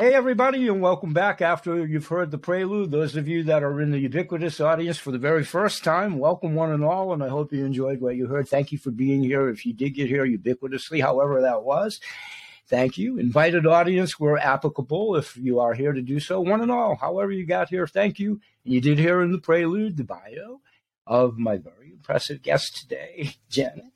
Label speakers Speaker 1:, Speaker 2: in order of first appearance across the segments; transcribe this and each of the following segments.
Speaker 1: Hey, everybody, and welcome back after you've heard the prelude. Those of you that are in the ubiquitous audience for the very first time, welcome one and all, and I hope you enjoyed what you heard. Thank you for being here. If you did get here ubiquitously, however that was, thank you. Invited audience, we're applicable if you are here to do so. One and all, however you got here, thank you. And you did hear in the prelude the bio of my very impressive guest today, Janet.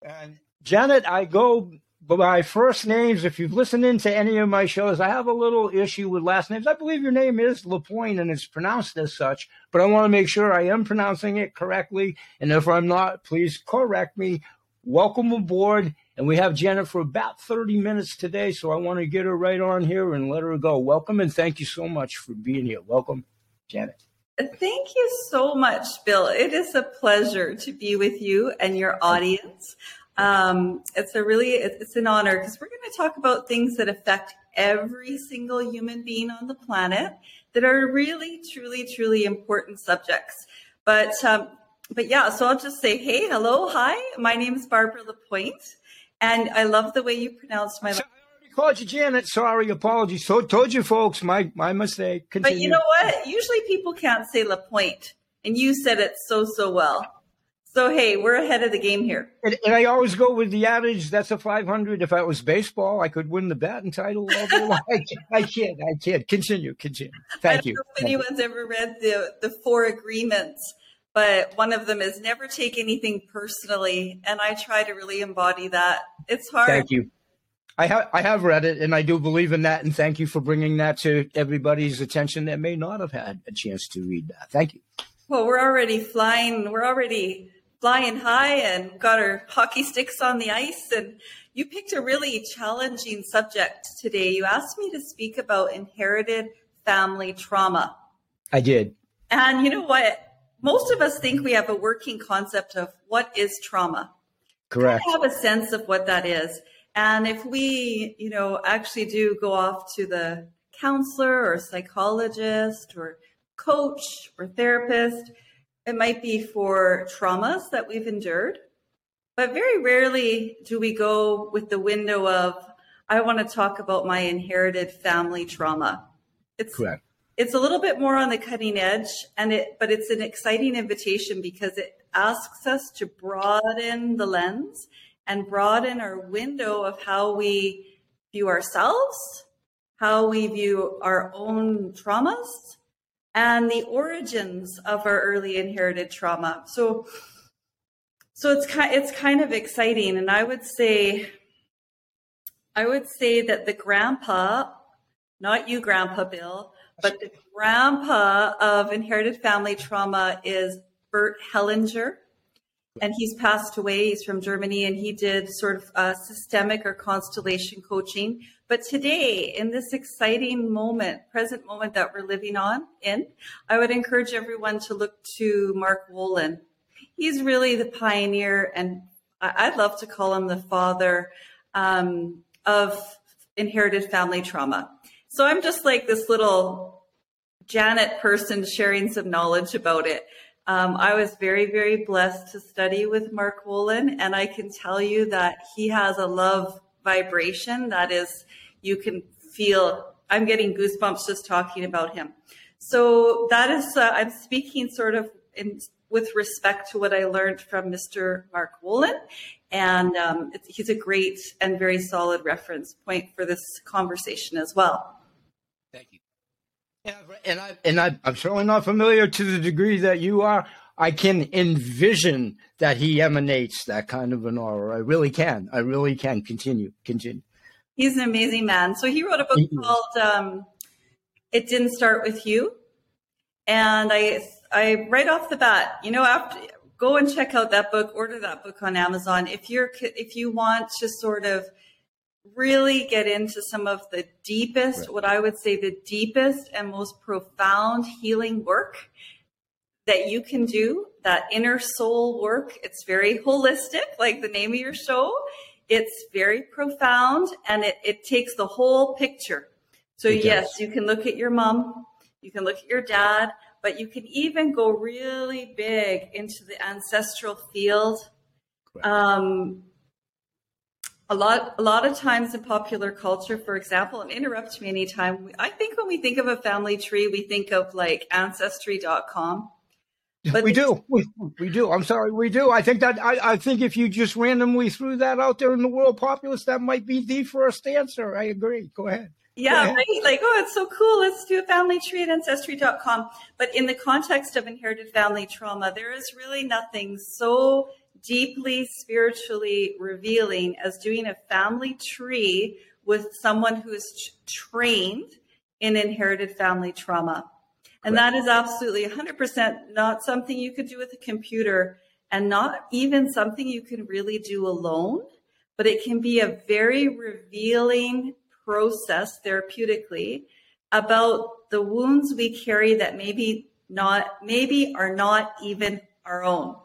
Speaker 1: And Janet, I go by first names. If you've listened into any of my shows, I have a little issue with last names. I believe your name is Lapointe and it's pronounced as such, but I want to make sure I am pronouncing it correctly. And if I'm not, please correct me. Welcome aboard. And we have Janet for about 30 minutes today, so I want to get her right on here and let her go. Welcome and thank you so much for being here. Welcome, Janet.
Speaker 2: Thank you so much, Bill. It is a pleasure to be with you and your audience. Um, it's a really it's an honor because we're going to talk about things that affect every single human being on the planet that are really, truly, truly important subjects. But um, but yeah, so I'll just say, hey, hello, hi. My name is Barbara Lapointe, and I love the way you pronounced my.
Speaker 1: So called you Janet. Sorry, apologies. So told you folks, my my mistake.
Speaker 2: Continue. But you know what? Usually people can't say Lapointe, and you said it so so well. So hey, we're ahead of the game here.
Speaker 1: And, and, I always go with the adage: "That's a 500." If I was baseball, I could win the batting title. I can't. I can't. I can't. Continue. Continue. Thank you.
Speaker 2: if anyone's ever read the the four agreements, but one of them is never take anything personally, and I try to really embody that. It's hard.
Speaker 1: Thank you. I have I have read it, and I do believe in that. And thank you for bringing that to everybody's attention that may not have had a chance to read that. Thank you.
Speaker 2: Well, we're already flying. We're already flying high and got our hockey sticks on the ice. And you picked a really challenging subject today. You asked me to speak about inherited family trauma.
Speaker 1: I did.
Speaker 2: And you know what? Most of us think we have a working concept of what is trauma.
Speaker 1: Correct.
Speaker 2: We have a sense of what that is. And if we, you know, actually do go off to the counselor or psychologist or coach or therapist, it might be for traumas that we've endured, but very rarely do we go with the window of, I want to talk about my inherited family trauma. It's
Speaker 1: correct.
Speaker 2: It's a little bit more on the cutting edge and it, but it's an exciting invitation because it asks us to broaden the lens and broaden our window of how we view ourselves, how we view our own traumas, and the origins of our early inherited trauma. So, so it's kind it's kind of exciting, and I would say, I would say that the grandpa, not you, Grandpa Bill, but the grandpa of inherited family trauma is Bert Hellinger and he's passed away. He's from Germany and he did sort of uh, systemic or constellation coaching. But today, in this exciting moment, present moment that we're living on in, I would encourage everyone to look to Mark Wolynn. He's really the pioneer, and I'd love to call him the father um, of inherited family trauma. So I'm just like this little Janet person sharing some knowledge about it. Um, I was very, very blessed to study with Mark Wolynn, and I can tell you that he has a love vibration that is, you can feel. I'm getting goosebumps just talking about him. So that is, uh, I'm speaking sort of in, with respect to what I learned from Mr. Mark Wolynn, and um, he's a great and very solid reference point for this conversation as well.
Speaker 1: Thank you. Yeah, and I and I, I'm certainly not familiar to the degree that you are. I can envision that he emanates that kind of an aura. I really can. I really can. Continue. Continue.
Speaker 2: He's an amazing man. So he wrote a book called um, "It Didn't Start with You," and I, I right off the bat, you know, after go and check out that book, order that book on Amazon if you're if you want to sort of really get into some of the deepest, right. what I would say the deepest and most profound healing work that you can do, that inner soul work. It's very holistic, like the name of your show. It's very profound and it, it takes the whole picture. So, it yes, does. you can look at your mom, you can look at your dad, but you can even go really big into the ancestral field. Um, a lot a lot of times in popular culture for example and interrupt me anytime i think when we think of a family tree we think of like ancestry.com
Speaker 1: but we do. We, we do. I'm sorry we do. I think that I, I think if you just randomly threw that out there in the world populace that might be the first answer. I agree. Go ahead.
Speaker 2: Yeah right? Like oh it's so cool. Let's do a family tree at ancestry.com but in the context of inherited family trauma there is really nothing so deeply spiritually revealing as doing a family tree with someone who is trained in inherited family trauma. And that is absolutely 100% not something you could do with a computer and not even something you can really do alone, but it can be a very revealing process therapeutically about the wounds we carry that maybe not maybe are not even our own.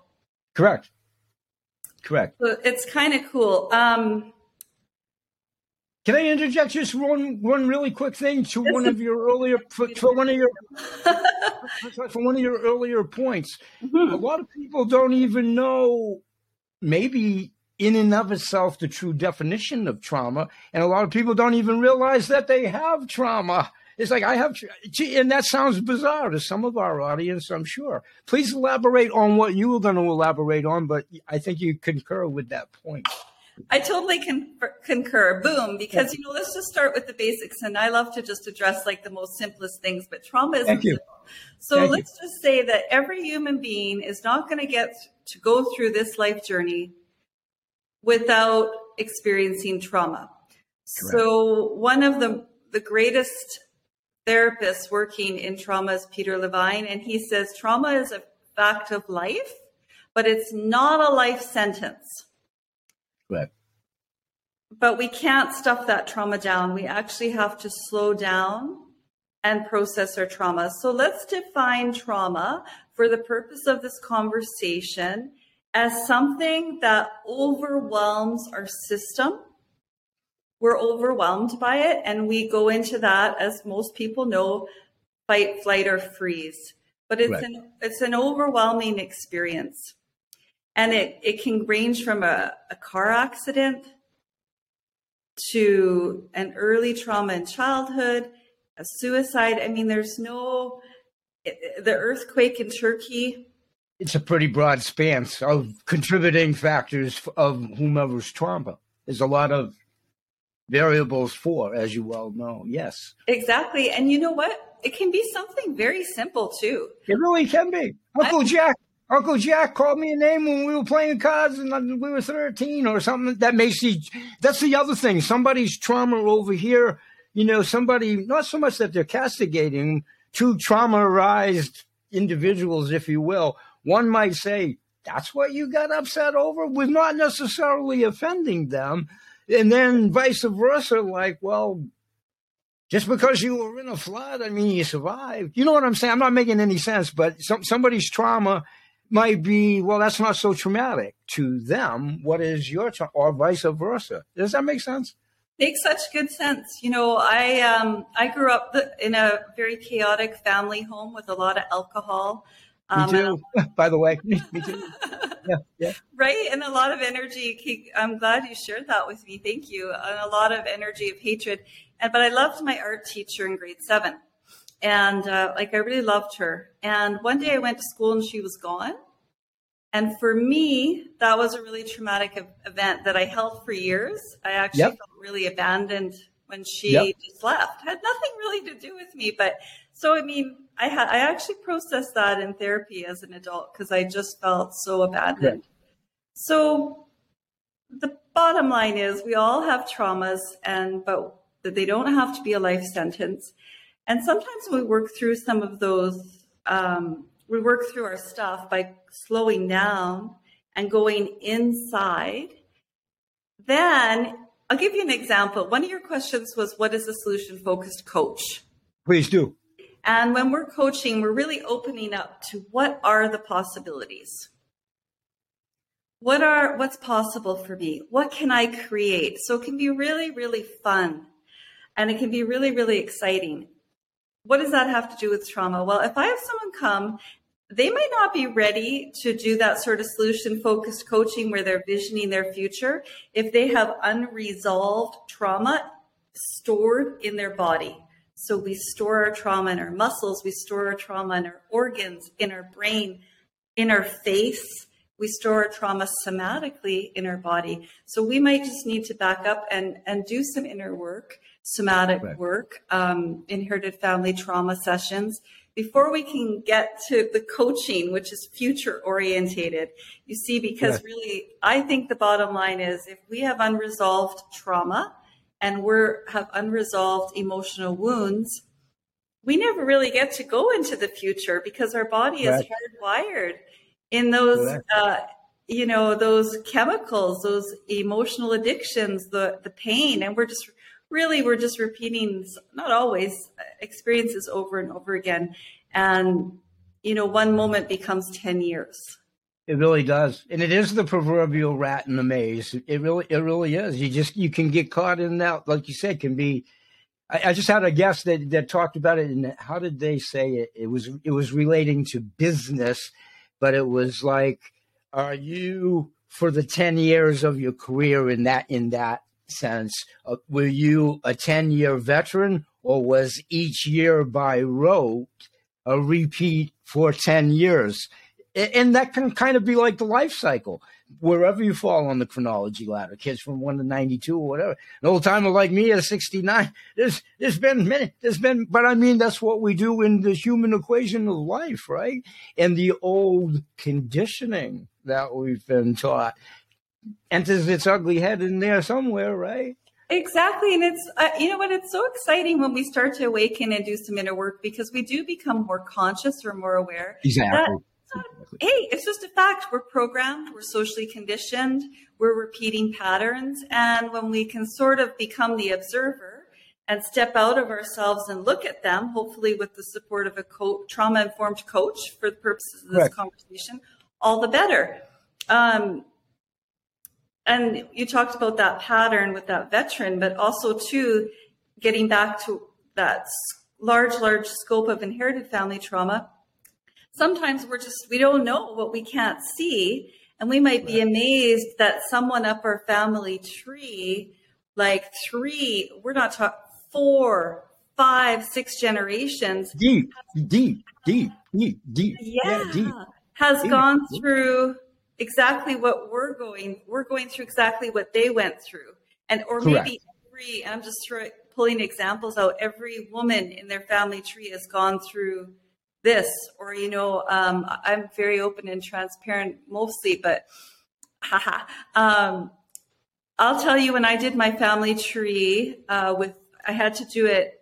Speaker 1: Correct. Correct.
Speaker 2: So it's kind of cool. Um,
Speaker 1: can I interject just one one really quick thing to one of your earlier for, for one of your for one of your earlier points? Mm-hmm. A lot of people don't even know maybe in and of itself the true definition of trauma, and a lot of people don't even realize that they have trauma. It's like I have, and that sounds bizarre to some of our audience, I'm sure. Please elaborate on what you were going to elaborate on, but I think you concur with that point.
Speaker 2: I totally con- concur. Boom, because you know, let's just start with the basics, and I love to just address like the most simplest things. But trauma is
Speaker 1: Thank you.
Speaker 2: So
Speaker 1: Thank
Speaker 2: let's you. just say that every human being is not going to get to go through this life journey without experiencing trauma. Correct. So one of the the greatest therapists working in trauma is Peter Levine, and he says trauma is a fact of life, but it's not a life sentence. But we can't stuff that trauma down. We actually have to slow down and process our trauma. So let's define trauma for the purpose of this conversation as something that overwhelms our system we're overwhelmed by it and we go into that as most people know fight flight or freeze but it's right. an it's an overwhelming experience and it it can range from a, a car accident to an early trauma in childhood a suicide i mean there's no the earthquake in turkey
Speaker 1: it's a pretty broad span of contributing factors of whomever's trauma there's a lot of variables for, as you well know. Yes.
Speaker 2: Exactly. And you know what? It can be something very simple too.
Speaker 1: It really can be. Uncle I, Jack. Uncle Jack called me a name when we were playing cards and we were 13 or something. That makes you, that's the other thing. Somebody's trauma over here, you know, somebody, not so much that they're castigating, two traumatized individuals, if you will. One might say, that's what you got upset over, with not necessarily offending them and then vice versa, like, well, just because you were in a flood, I mean, you survived. You know what I'm saying? I'm not making any sense, but some, somebody's trauma might be, well, that's not so traumatic to them. What is your trauma, or vice versa? Does that make sense?
Speaker 2: Makes such good sense. You know, I um, I grew up in a very chaotic family home with a lot of alcohol.
Speaker 1: Um, Me too. By the way, me too.
Speaker 2: Yeah, yeah. Right, and a lot of energy. I'm glad you shared that with me. Thank you. And a lot of energy of hatred. And but I loved my art teacher in grade seven, and uh, like I really loved her. And one day I went to school and she was gone. And for me, that was a really traumatic event that I held for years. I actually yep. felt really abandoned when she yep. just left. Had nothing really to do with me, but so I mean, I had I actually processed that in therapy as an adult because I just felt so abandoned. So the bottom line is we all have traumas and but they don't have to be a life sentence. And sometimes we work through some of those um, we work through our stuff by slowing down and going inside. Then I'll give you an example. One of your questions was what is a solution focused coach?
Speaker 1: Please do.
Speaker 2: And when we're coaching, we're really opening up to what are the possibilities? What are what's possible for me? What can I create? So it can be really, really fun. And it can be really, really exciting. What does that have to do with trauma? Well, if I have someone come they might not be ready to do that sort of solution focused coaching where they're visioning their future if they have unresolved trauma stored in their body. So we store our trauma in our muscles, we store our trauma in our organs, in our brain, in our face. We store our trauma somatically in our body. So we might just need to back up and, and do some inner work, somatic right. work, um, inherited family trauma sessions before we can get to the coaching, which is future orientated, you see, because yeah. really, I think the bottom line is if we have unresolved trauma and we're have unresolved emotional wounds, we never really get to go into the future because our body is hardwired in those, uh, you know, those chemicals, those emotional addictions, the the pain, and we're just really we're just repeating not always uh, experiences over and over again. And you know one moment becomes 10 years.
Speaker 1: It really does. And it is the proverbial rat in the maze. It really it really is. You just you can get caught in that like you said can be I, I just had a guest that, that talked about it and how did they say it? It was it was relating to business but it was like are you for the 10 years of your career in that in that sense. Uh, were you a 10 year veteran or was each year by rote a repeat for 10 years? And that can kind of be like the life cycle, wherever you fall on the chronology ladder, kids from 1 to 92 or whatever. An old timer like me at 69, there's, there's been many, there's been, but I mean, that's what we do in the human equation of life, right? And the old conditioning that we've been taught enters its ugly head in there somewhere, right?
Speaker 2: Exactly. And it's, uh, you know what, it's so exciting when we start to awaken and do some inner work because we do become more conscious or more aware.
Speaker 1: Exactly.
Speaker 2: That, hey, it's just a fact. We're programmed, we're socially conditioned, we're repeating patterns. And when we can sort of become the observer and step out of ourselves and look at them, hopefully with the support of a co- trauma informed coach for the purposes of this right. conversation, all the better. Um, and you talked about that pattern with that veteran, but also too, getting back to that large, large scope of inherited family trauma. Sometimes we're just, we don't know what we can't see. And we might be amazed that someone up our family tree, like three, we're not talking four, five, six generations.
Speaker 1: Deep, deep, deep, deep, deep.
Speaker 2: Yeah. deep. Has deep. gone through exactly what we're going we're going through exactly what they went through. And or Correct. maybe every i'm just throwing, pulling examples out every woman in their family tree has gone through this. Or you know um, i'm very open and transparent mostly but haha um, i'll tell you when i did my family tree uh, with i had to do it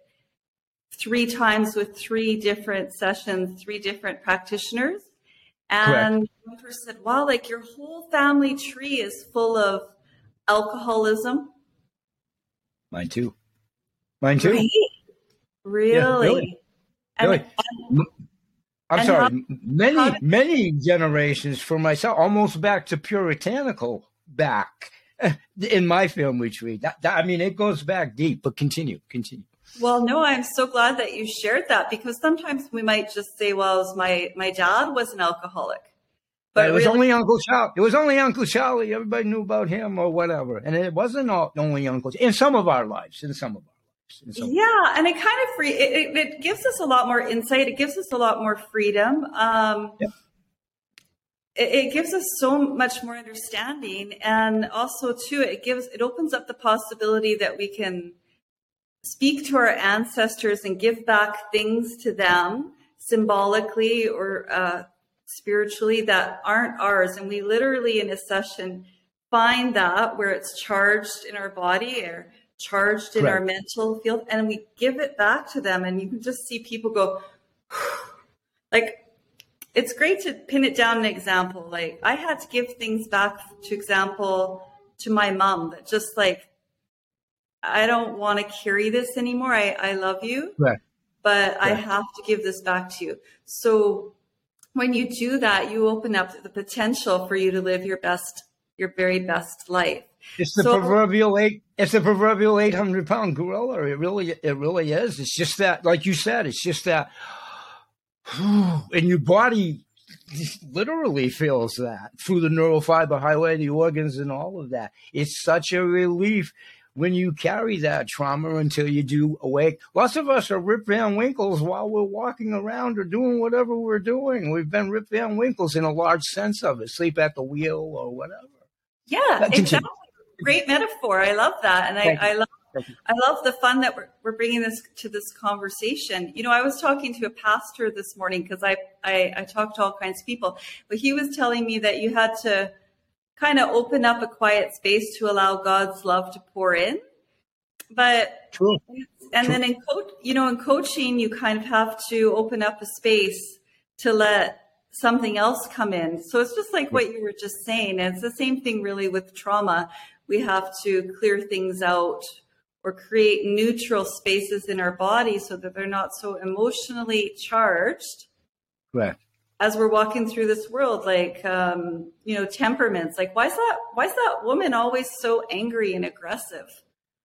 Speaker 2: three times with three different sessions three different practitioners and Correct. one person said, wow, like your whole family tree is full of alcoholism.
Speaker 1: Mine too. Mine too.
Speaker 2: Right? Really? Yeah,
Speaker 1: really. And, really. And, I'm and sorry, how, many, how, many generations for myself, almost back to puritanical back in my family tree. That, that, I mean, it goes back deep, but continue, continue.
Speaker 2: Well, no, I'm so glad that you shared that because sometimes we might just say, well, was my, my dad was an alcoholic.
Speaker 1: But it was really, only Uncle Charlie. It was only Uncle Charlie. Everybody knew about him or whatever. And it wasn't only Uncle in some of our lives, in some of our lives.
Speaker 2: Yeah, and it kind of free. It, it, gives us a lot more insight. It gives us a lot more freedom. Um, it, it gives us so much more understanding, and also too, it gives it opens up the possibility that we can speak to our ancestors and give back things to them symbolically or uh, spiritually that aren't ours. And we literally, in a session, find that where it's charged in our body or charged in our mental field, and we give it back to them. And you can just see people go, like, it's great to pin it down an example. Like, I had to give things back to example to my mom that just like I don't want to carry this anymore. I, I love you, right. but right. I have to give this back to you. So when you do that, you open up the potential for you to live your best, your very best life.
Speaker 1: It's the so, proverbial eight. It's the proverbial eight hundred pound gorilla. It really, it really is. It's just that, like you said, it's just that, and your body literally feels that through the neural fiber highway, the organs, and all of that. It's such a relief when you carry that trauma until you do awake. Lots of us are Rip Van Winkles while we're walking around or doing whatever we're doing. We've been Rip Van Winkles in a large sense of it, sleep at the wheel or whatever.
Speaker 2: Yeah, exactly. Great metaphor. I love that. And I, I love I love the fun that we're, we're bringing this to this conversation. You know, I was talking to a pastor this morning because I, I, I talk to all kinds of people, but he was telling me that you had to kind of open up a quiet space to allow God's love to pour in. But True. and True. then in coach, you know, in coaching, you kind of have to open up a space to let something else come in. So it's just like what you were just saying. And it's the same thing really with trauma. We have to clear things out or create neutral spaces in our body so that they're not so emotionally charged.
Speaker 1: Right.
Speaker 2: As we're walking through this world, like um, you know, temperaments. Like, why is that? Why is that woman always so angry and aggressive?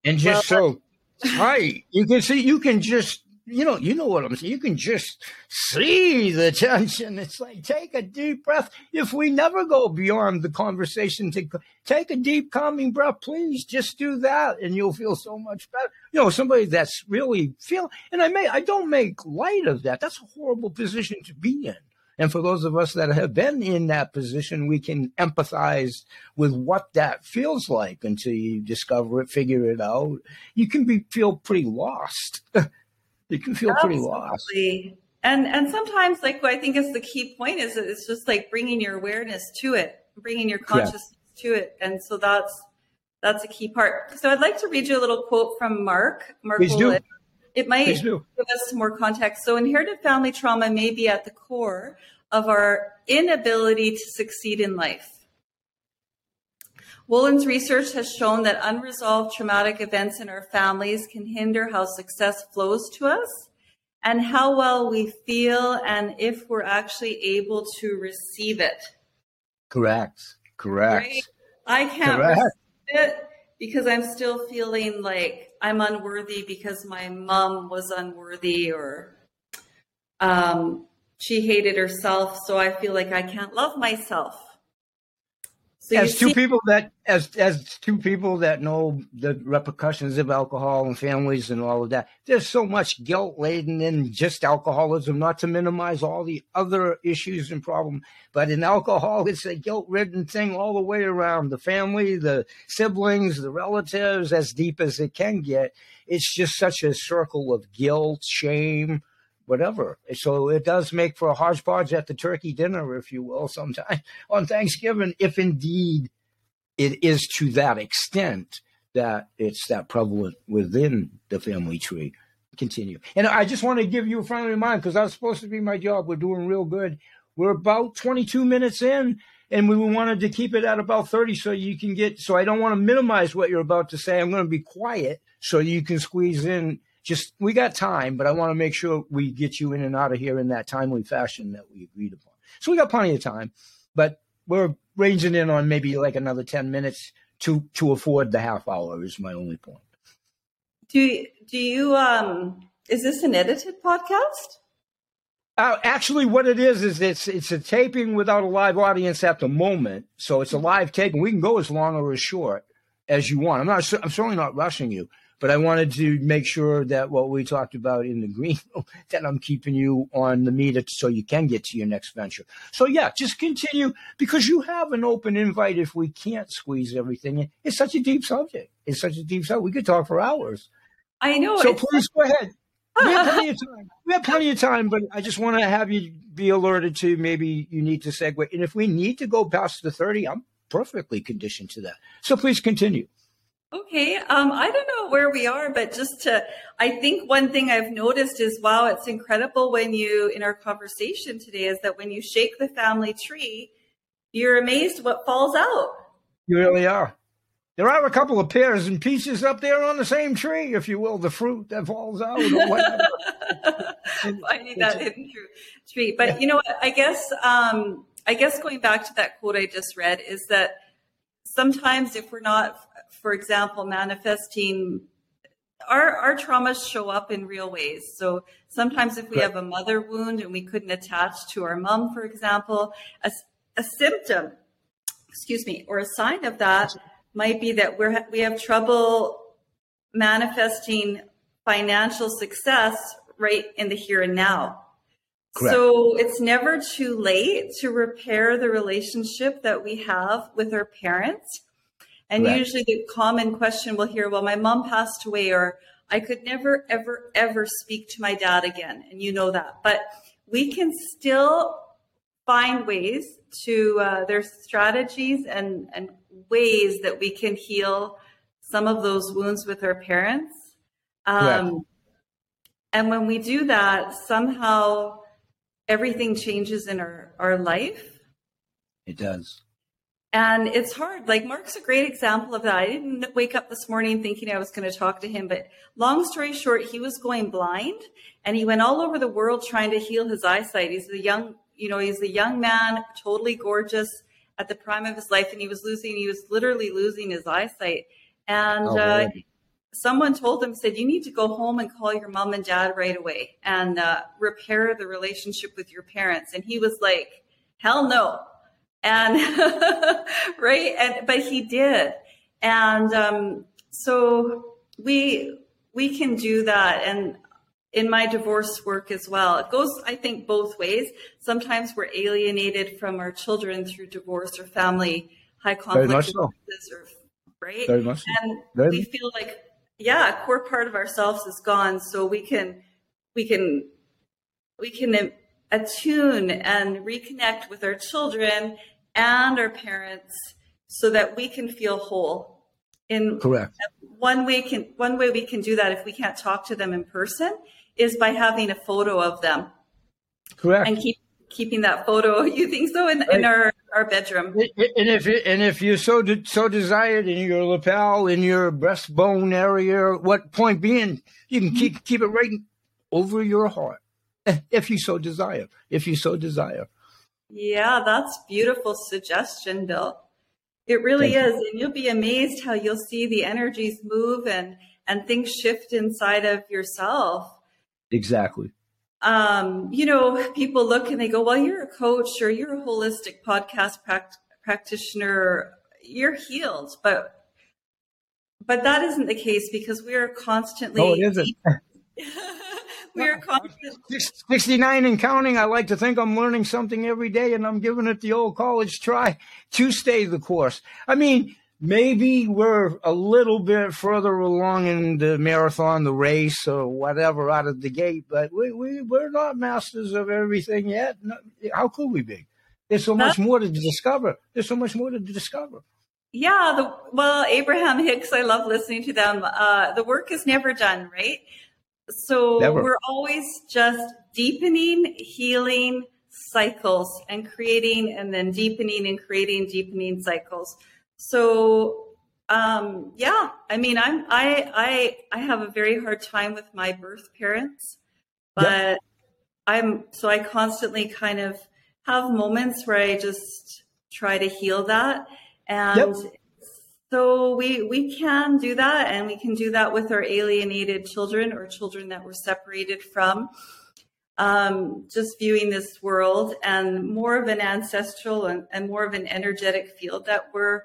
Speaker 1: And just well, so tight. You can see. You can just you know, you know what I'm saying. You can just see the tension. It's like take a deep breath. If we never go beyond the conversation, to take a deep, calming breath, please. Just do that, and you'll feel so much better. You know, somebody that's really feel. And I may, I don't make light of that. That's a horrible position to be in. And for those of us that have been in that position, we can empathize with what that feels like until you discover it, figure it out. You can be feel pretty lost. you can feel Absolutely. pretty lost.
Speaker 2: And and sometimes, like what I think is the key point is it's just like bringing your awareness to it, bringing your consciousness yeah. to it, and so that's that's a key part. So I'd like to read you a little quote from Mark. Mark
Speaker 1: Please do.
Speaker 2: It might give us some more context. So inherited family trauma may be at the core of our inability to succeed in life. Wolynn's research has shown that unresolved traumatic events in our families can hinder how success flows to us and how well we feel and if we're actually able to receive it.
Speaker 1: Correct. Correct. Right?
Speaker 2: I can't Correct. receive it because I'm still feeling like I'm unworthy because my mom was unworthy or um, she hated herself, so I feel like I can't love myself.
Speaker 1: So as two see- people that as as two people that know the repercussions of alcohol and families and all of that, there's so much guilt laden in just alcoholism, not to minimize all the other issues and problems. But in alcohol, it's a guilt ridden thing all the way around the family, the siblings, the relatives, as deep as it can get. It's just such a circle of guilt, shame, whatever. So it does make for a hodgepodge at the turkey dinner, if you will, sometime on Thanksgiving, if indeed it is to that extent that it's that prevalent within the family tree. Continue. And I just want to give you a friendly reminder because that's supposed to be my job. We're doing real good. We're about 22 minutes in and we wanted to keep it at about 30 so you can get so i don't want to minimize what you're about to say i'm going to be quiet so you can squeeze in just we got time, but I want to make sure we get you in and out of here in that timely fashion that we agreed upon. So we got plenty of time, but we're ranging in on maybe like another ten minutes to to afford the half hour. Is my only point.
Speaker 2: Do do you um is this an edited podcast?
Speaker 1: Uh, actually, what it is is it's it's a taping without a live audience at the moment, so it's a live tape, and we can go as long or as short as you want. I'm not. I'm certainly not rushing you. But I wanted to make sure that what we talked about in the green room, that I'm keeping you on the meter so you can get to your next venture. So yeah, just continue because you have an open invite if we can't squeeze everything in. It's such a deep subject. It's such a deep subject. We could talk for hours.
Speaker 2: I know.
Speaker 1: So please go ahead. We have plenty of time. We have plenty of time, but I just want to have you be alerted to maybe you need to segue. And if we need to go past the 30, I'm perfectly conditioned to that. So please continue.
Speaker 2: Okay. Um, I don't know where we are, but just to, I think one thing I've noticed is wow, it's incredible when you, in our conversation today, is that when you shake the family tree, you're amazed what falls out.
Speaker 1: You really are. There are a couple of pears and peaches up there on the same tree, if you will, the fruit that falls out or whatever.
Speaker 2: Finding that hidden tree. But yeah. you know what? I guess, um, I guess going back to that quote I just read is that sometimes if we're not for example, manifesting our our traumas show up in real ways. So sometimes if we have a mother wound and we couldn't attach to our mom, for example, a, a symptom, excuse me, or a sign of that might be that we're we have trouble manifesting financial success right in the here and now. Correct. So it's never too late to repair the relationship that we have with our parents. And Correct. usually the common question we'll hear, well, my mom passed away, or I could never, ever, ever speak to my dad again. And you know that. But we can still find ways to, uh, there's strategies and, and ways that we can heal some of those wounds with our parents. Um, and when we do that, somehow everything changes in our, our life.
Speaker 1: It does.
Speaker 2: And it's hard. Like Mark's a great example of that. I didn't wake up this morning thinking I was going to talk to him, but long story short, he was going blind and he went all over the world trying to heal his eyesight. He's a young, you know, he's a young man, totally gorgeous at the prime of his life, and he was losing, he was literally losing his eyesight. And oh, uh, someone told him said you need to go home and call your mom and dad right away and uh, repair the relationship with your parents and he was like hell no and right and but he did. And um, so we we can do that. And in my divorce work as well it goes i think both ways. Sometimes we're alienated from our children through divorce or family high conflict so. or, right?
Speaker 1: Very much
Speaker 2: and Very we feel like yeah, a core part of ourselves is gone. So we can, we can, we can attune and reconnect with our children and our parents so that we can feel whole. In
Speaker 1: correct.
Speaker 2: One way can one way we can do that if we can't talk to them in person is by having a photo of them.
Speaker 1: Correct.
Speaker 2: And keep keeping that photo. You think so in, right. in our our bedroom.
Speaker 1: And if and if you so de- so desired in your lapel, in your breastbone area, what point being, you can keep mm-hmm. keep it right over your heart, eh, if you so desire. If you so desire.
Speaker 2: Yeah, that's beautiful suggestion, Bill. It really Thank is, you. and you'll be amazed how you'll see the energies move and and things shift inside of yourself.
Speaker 1: Exactly
Speaker 2: um, you know, people look and they go, well, you're a coach or you're a holistic podcast practitioner, you're healed. But but that isn't the case because we are constantly.
Speaker 1: Oh, it isn't.
Speaker 2: we are constantly.
Speaker 1: 69 and counting. I like to think I'm learning something every day and I'm giving it the old college try to stay the course. I mean, maybe we're a little bit further along in the marathon, the race, or whatever out of the gate, but we, we, we're not masters of everything yet. How could we be? There's so much more to discover. There's so much more to discover.
Speaker 2: Yeah, the, well, Abraham Hicks, I love listening to them. Uh, the work is never done, right? So never. we're always just deepening, healing cycles and creating and then deepening and creating deepening cycles. So um, yeah, I mean, I'm I I I have a very hard time with my birth parents, but yep. I'm so I constantly kind of have moments where I just try to heal that, and yep. So we we can do that, and we can do that with our alienated children or children that were separated from. Um, just viewing this world and more of an ancestral and, and more of an energetic field that we're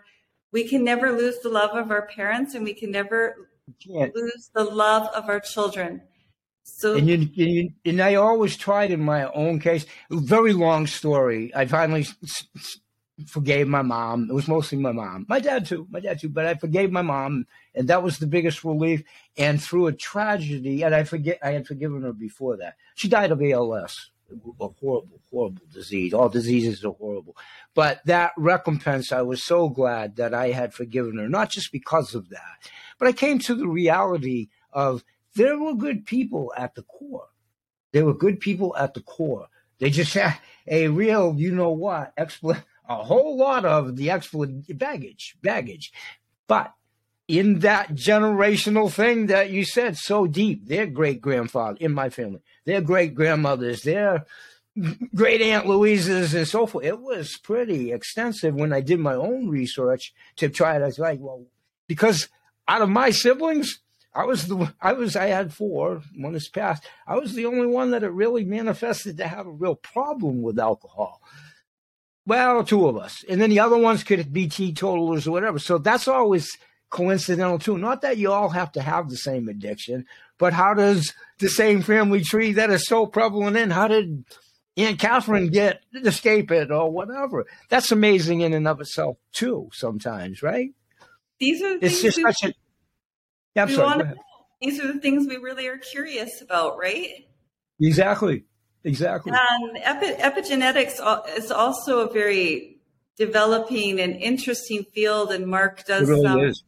Speaker 2: we can never lose the love of our parents and we can never lose the love of our children. So
Speaker 1: and you, you, and I always tried in my own case. Very long story. I finally forgave my mom. It was mostly my mom, my dad too, my dad too. But I forgave my mom, and that was the biggest relief. And through a tragedy, and I forget, I had forgiven her before that. She died of ALS a horrible, horrible disease. All diseases are horrible. But that recompense, I was so glad that I had forgiven her, not just because of that, but I came to the reality of there were good people at the core. There were good people at the core. They just had a real, you know what, expl- a whole lot of the expl- baggage, baggage. But in that generational thing that you said so deep, their great grandfather in my family, their great grandmothers, their great aunt Louise's, and so forth. It was pretty extensive when I did my own research to try to like, well, because out of my siblings, I was the I was I had four. One is passed. I was the only one that it really manifested to have a real problem with alcohol. Well, two of us, and then the other ones could be teetotalers or whatever. So that's always coincidental too. Not that you all have to have the same addiction, but how does the same family tree that is so prevalent in how did Aunt Catherine get escape it or whatever? That's amazing in and of itself too. Sometimes, right?
Speaker 2: These are
Speaker 1: it's just such a yeah, I'm sorry.
Speaker 2: Want, these are the things we really are curious about, right?
Speaker 1: Exactly. Exactly.
Speaker 2: And epi- epigenetics is also a very developing and interesting field, and Mark does really some is.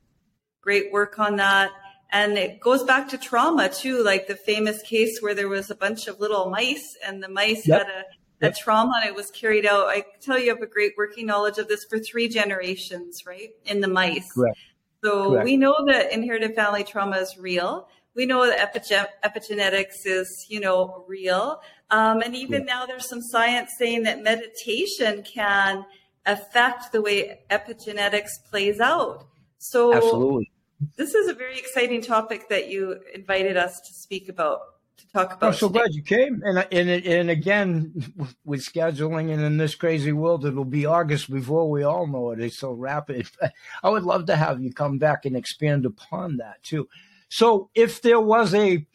Speaker 2: great work on that. And it goes back to trauma too, like the famous case where there was a bunch of little mice, and the mice yep. had a trauma and it was carried out. I tell you, I have a great working knowledge of this for three generations, right? In the mice.
Speaker 1: Correct.
Speaker 2: So Correct. we know that inherited family trauma is real. We know that epige- epigenetics is, you know, real. Um, and even now there's some science saying that meditation can affect the way epigenetics plays out. So
Speaker 1: Absolutely.
Speaker 2: this is a very exciting topic that you invited us to speak about to talk about.
Speaker 1: I'm so today. glad you came. And and and again, with scheduling and in this crazy world, it'll be August before we all know it. It's so rapid. I would love to have you come back and expand upon that too. So, if there was a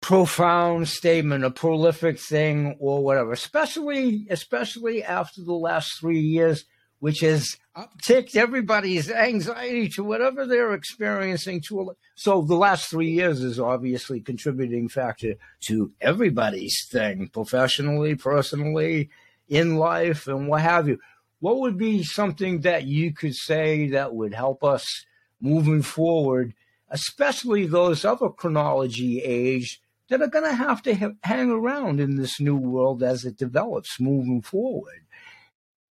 Speaker 1: profound statement, a prolific thing, or whatever, especially especially after the last three years which has upticked everybody's anxiety to whatever they're experiencing. To so the last three years is obviously contributing factor to everybody's thing, professionally, personally, in life, and what have you. What would be something that you could say that would help us moving forward, especially those of a chronology age that are going to have to ha- hang around in this new world as it develops moving forward?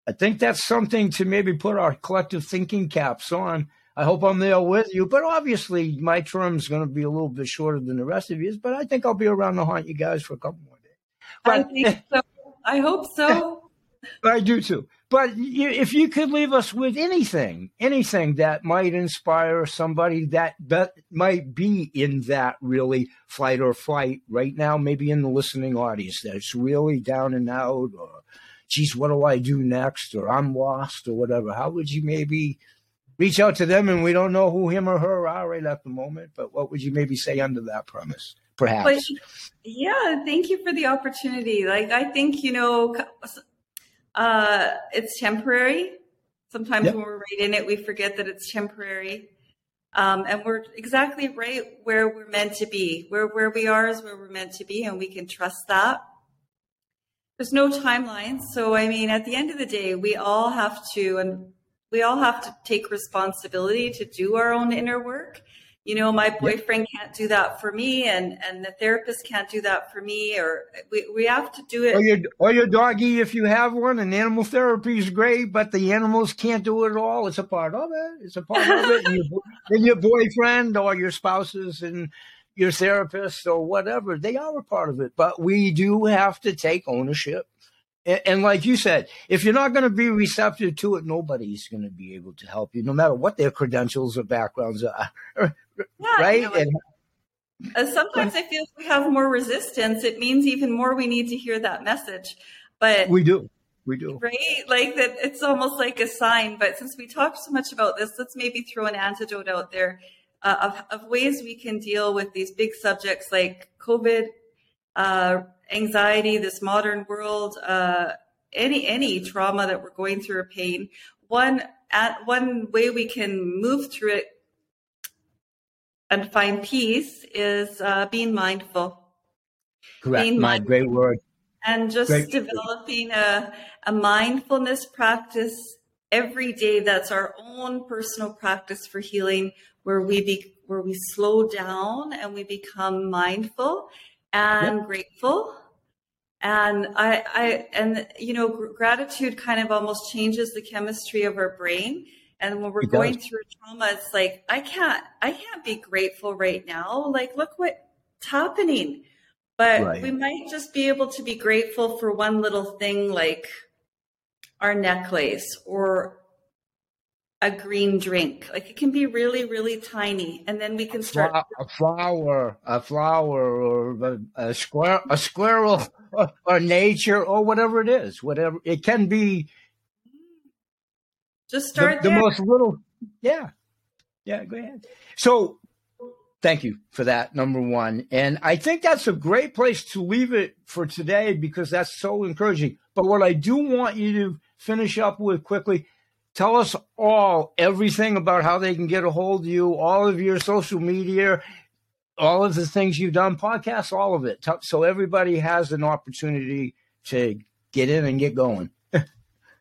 Speaker 1: I think that's something to maybe put our collective thinking caps on. I hope I'm there with you, but obviously my term's going to be a little bit shorter than the rest of yours. But I think I'll be around to haunt you guys for a couple more days. But,
Speaker 2: I think so. I hope so.
Speaker 1: I do too. But if you could leave us with anything, anything that might inspire somebody that that might be in that really flight or flight right now, maybe in the listening audience that's really down and out or geez, what do I do next? Or I'm lost or whatever. How would you maybe reach out to them? And we don't know who him or her are right at the moment, but what would you maybe say under that premise? Perhaps. But,
Speaker 2: yeah, thank you for the opportunity. Like, I think, you know, uh, it's temporary. Sometimes yep. when we're right in it, we forget that it's temporary. Um, and we're exactly right where we're meant to be. Where where we are is where we're meant to be, and we can trust that there's no timeline. So, I mean, at the end of the day, we all have to, and we all have to take responsibility to do our own inner work. You know, my boyfriend can't do that for me, and and the therapist can't do that for me, or we, we have to do it.
Speaker 1: Or your or your doggy, if you have one, and animal therapy is great, but the animals can't do it all. It's a part of it. It's a part of it. and, your, and your boyfriend or your spouses and your therapist or whatever, they are a part of it. But we do have to take ownership. And, and like you said, if you're not going to be receptive to it, nobody's going to be able to help you, no matter what their credentials or backgrounds are.
Speaker 2: Yeah, right? You know, and, uh, sometimes I feel we have more resistance, it means even more we need to hear that message. But
Speaker 1: we do. We do.
Speaker 2: Right? Like that it's almost like a sign. But since we talked so much about this, let's maybe throw an antidote out there uh, of, of, ways we can deal with these big subjects like COVID, uh, anxiety, this modern world, uh, any any trauma that we're going through or pain. One at one way we can move through it and find peace is uh, being mindful.
Speaker 1: Correct. Being My mindful. great word.
Speaker 2: And just great developing a, a mindfulness practice every day that's our own personal practice for healing where we be, where we slow down and we become mindful and yep. grateful and I, I and you know gratitude kind of almost changes the chemistry of our brain and when we're it going does. through trauma it's like i can't i can't be grateful right now like look what's happening but right. we might just be able to be grateful for one little thing like our necklace or a green drink. Like it can be really, really tiny, and then we can start
Speaker 1: a flower, a flower, or a, a square, a squirrel, or, or, nature, or whatever it is. Whatever it can be.
Speaker 2: Just start
Speaker 1: the, the most little. Yeah, yeah. Go ahead. So, thank you for that. Number one, and I think that's a great place to leave it for today because that's so encouraging. But what I do want you to finish up with quickly Tell us all everything about how they can get a hold of you, all of your social media, all of the things you've done, podcasts, all of it. So everybody has an opportunity to get in and get going.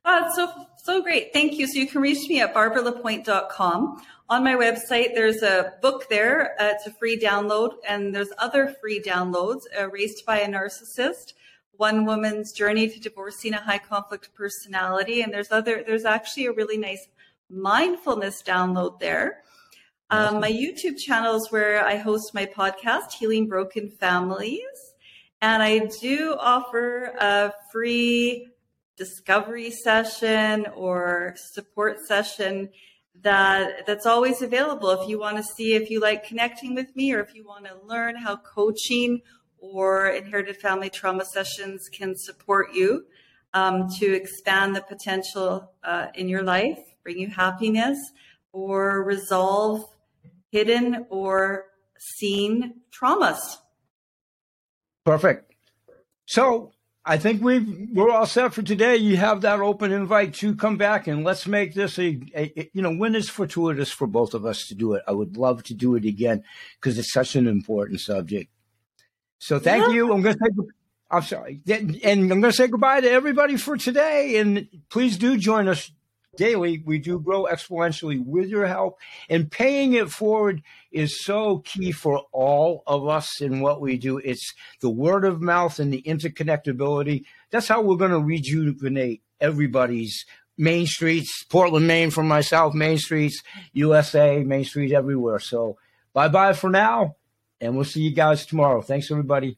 Speaker 2: Oh, so so great. Thank you. So you can reach me at barbaralapointe.com. On my website, there's a book there. Uh, it's a free download, and there's other free downloads, uh, Raised by a Narcissist one woman's journey to divorcing a high conflict personality and there's other there's actually a really nice mindfulness download there um, my youtube channel is where i host my podcast healing broken families and i do offer a free discovery session or support session that that's always available if you want to see if you like connecting with me or if you want to learn how coaching or inherited family trauma sessions can support you um, to expand the potential uh, in your life, bring you happiness, or resolve hidden or seen traumas.
Speaker 1: Perfect. So I think we we're all set for today. You have that open invite to come back and let's make this a, a, you know when is fortuitous for both of us to do it. I would love to do it again because it's such an important subject. So thank yeah. you. I'm going to say, I'm sorry. And I'm going to say goodbye to everybody for today. And please do join us daily. We do grow exponentially with your help. And paying it forward is so key for all of us in what we do. It's the word of mouth and the interconnectability. That's how we're going to rejuvenate everybody's main streets, Portland, Maine for myself, main streets, USA, main streets everywhere. So bye bye for now and we'll see you guys tomorrow. Thanks, everybody.